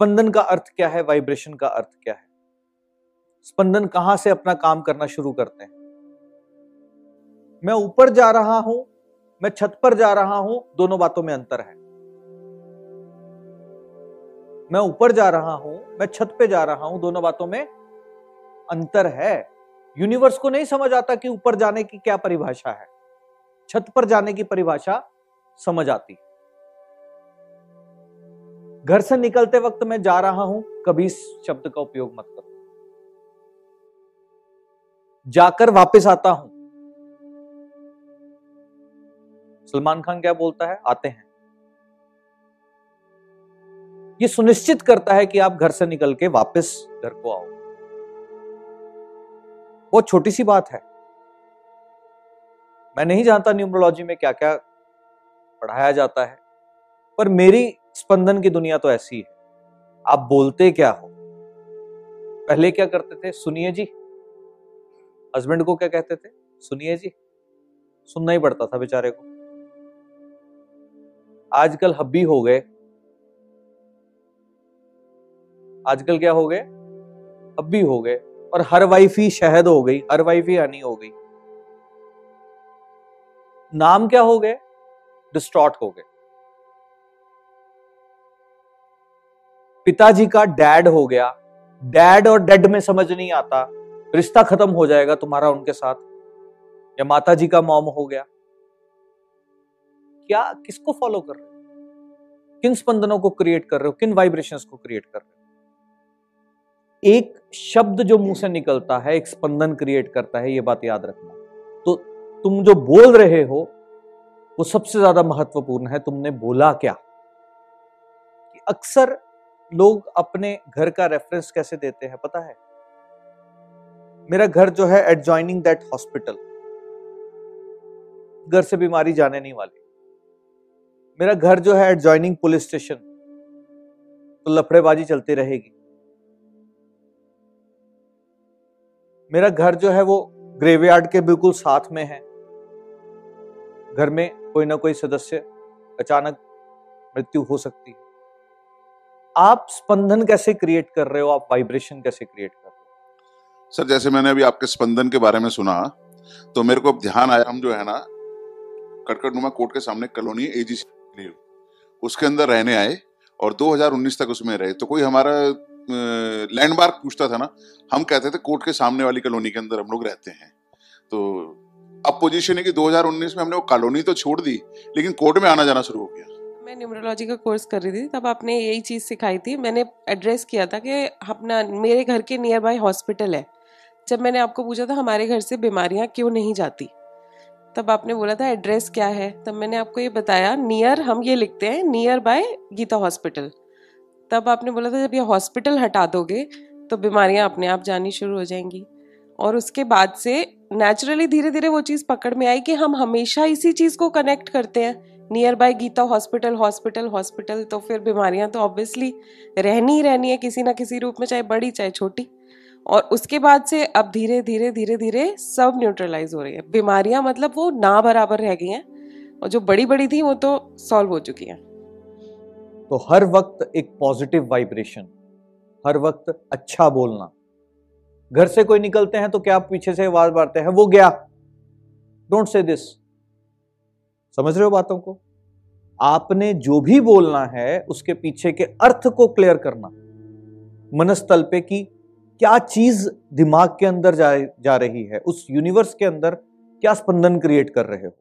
स्पंदन का अर्थ क्या है? वाइब्रेशन का अर्थ क्या है? स्पंदन कहाँ से अपना काम करना शुरू करते हैं? मैं ऊपर जा रहा हूँ, मैं छत पर जा रहा हूँ, दोनों बातों में अंतर है। मैं ऊपर जा रहा हूँ, मैं छत पे जा रहा हूँ, दोनों बातों में अंतर है। यूनिवर्स को नहीं समझ आता कि ऊपर जाने की क्या परिभाषा है। छत पर जाने की परिभाषा समझ आती घर से निकलते वक्त मैं जा रहा हूँ, कभी इस शब्द का उपयोग मत करो। जाकर वापस आता हूँ। सलमान खान क्या बोलता है? आते हैं। ये सुनिश्चित करता है कि आप घर से निकल के वापस घर को आओ। बहुत छोटी सी बात है। मैं नहीं जानता न्यूमरोलॉजी में क्या क्या पढ़ाया जाता है, पर मेरी स्पंदन की दुनिया तो ऐसी है। आप बोलते क्या हो? पहले क्या करते थे? सुनिए जी। हस्बैंड को क्या कहते थे? सुनिए जी। सुनना ही पड़ता था बेचारे को। आजकल हब्बी हो गए। आजकल क्या हो गए? हब्बी हो गए। और हर वाइफ ही शहद हो गई, हर वाइफ ही हनी हो गई। नाम क्या हो गए? डिस्ट्रॉट हो गए। पिताजी का डैड हो गया। डैड और डेड में समझ नहीं आता। रिश्ता खत्म हो जाएगा तुम्हारा उनके साथ। या माता जी का मॉम हो गया। क्या, किसको फॉलो कर रहे हो? किन स्पंदनों को क्रिएट कर रहे हो? किन वाइब्रेशंस को क्रिएट कर रहे हो? एक शब्द जो मुँह से निकलता है, एक स्पंदन क्रिएट करता है, ये बात याद रखना। तो तुम जो बोल रहे हो, वो सबसे ज़्यादा महत्वपूर्ण है, तुमने बोला क्या? अक्सर लोग अपने घर का रेफरेंस कैसे देते हैं, पता है? मेरा घर जो है एडजॉइनिंग दैट हॉस्पिटल घर से बीमारी जाने नहीं वाली। मेरा घर जो है एडजॉइनिंग पुलिस स्टेशन तो लफड़ेबाजी चलती रहेगी। मेरा घर जो है वो ग्रेवयार्ड के बिल्कुल साथ में है। घर में कोई ना कोई सदस्य अचानक मृत्यु हो सकती है। आप स्पंदन कैसे क्रिएट कर रहे हो? आप वाइब्रेशन कैसे क्रिएट कर रहे हो? सर, जैसे मैंने अभी आपके स्पंदन के बारे में सुना तो मेरे को ध्यान आया, हम जो है ना कटकट नुमा कोर्ट के सामने कॉलोनी एजीसी उसके अंदर रहने आए और 2019 तक उसमें रहे। तो कोई हमारा लैंडमार्क पूछता था ना, हम कहते थे कोर्ट के सामने वाली कॉलोनी के अंदर हम लोग रहते हैं। तो अब पोजीशन है कि 2019 में हमने वो कॉलोनी तो छोड़ दी, लेकिन कोर्ट में आना जाना शुरू हो गया। मैं न्यूमरोलॉजी का कोर्स कर रही थी, तब आपने यही चीज़ सिखाई थी। मैंने एड्रेस किया था कि अपना, मेरे घर के नियर बाय हॉस्पिटल है। जब मैंने आपको पूछा था, हमारे घर से बीमारियाँ क्यों नहीं जाती? तब आपने बोला था एड्रेस क्या है? तब मैंने आपको ये बताया नियर हम ये लिखते हैं नियर बाय गीता हॉस्पिटल तब आपने बोला था, जब ये हॉस्पिटल हटा दोगे तो बीमारियाँ अपने आप जानी शुरू हो जाएँगी। और उसके बाद से नेचुरली धीरे धीरे वो चीज़ पकड़ में आई कि हम हमेशा इसी चीज़ को कनेक्ट करते हैं। Nearby Geeta hospital hospital hospital तो फिर बीमारियाँ तो ऑब्वियसली रहनी ही रहनी है, किसी ना किसी रूप में, चाहे बड़ी, चाहे छोटी। और उसके बाद से अब धीरे धीरे धीरे धीरे सब न्यूट्रलाइज हो रही है। बीमारियाँ मतलब वो ना बराबर रह गई हैं, और जो बड़ी बड़ी थी वो तो सॉल्व हो चुकी हैं। तो हर वक्त एक पॉजिटिव वाइब्रेशन हर वक्त अच्छा बोलना। घर से कोई निकलते हैं तो क्या पीछे से आवाज़ मारते हैं? वो गया। डोंट से दिस समझ रहे हो बातों को? आपने जो भी बोलना है उसके पीछे के अर्थ को क्लियर करना। मनस्तल पे कि क्या चीज़ दिमाग के अंदर जा, जा रही है उस यूनिवर्स के अंदर क्या स्पंदन क्रिएट कर रहे हो?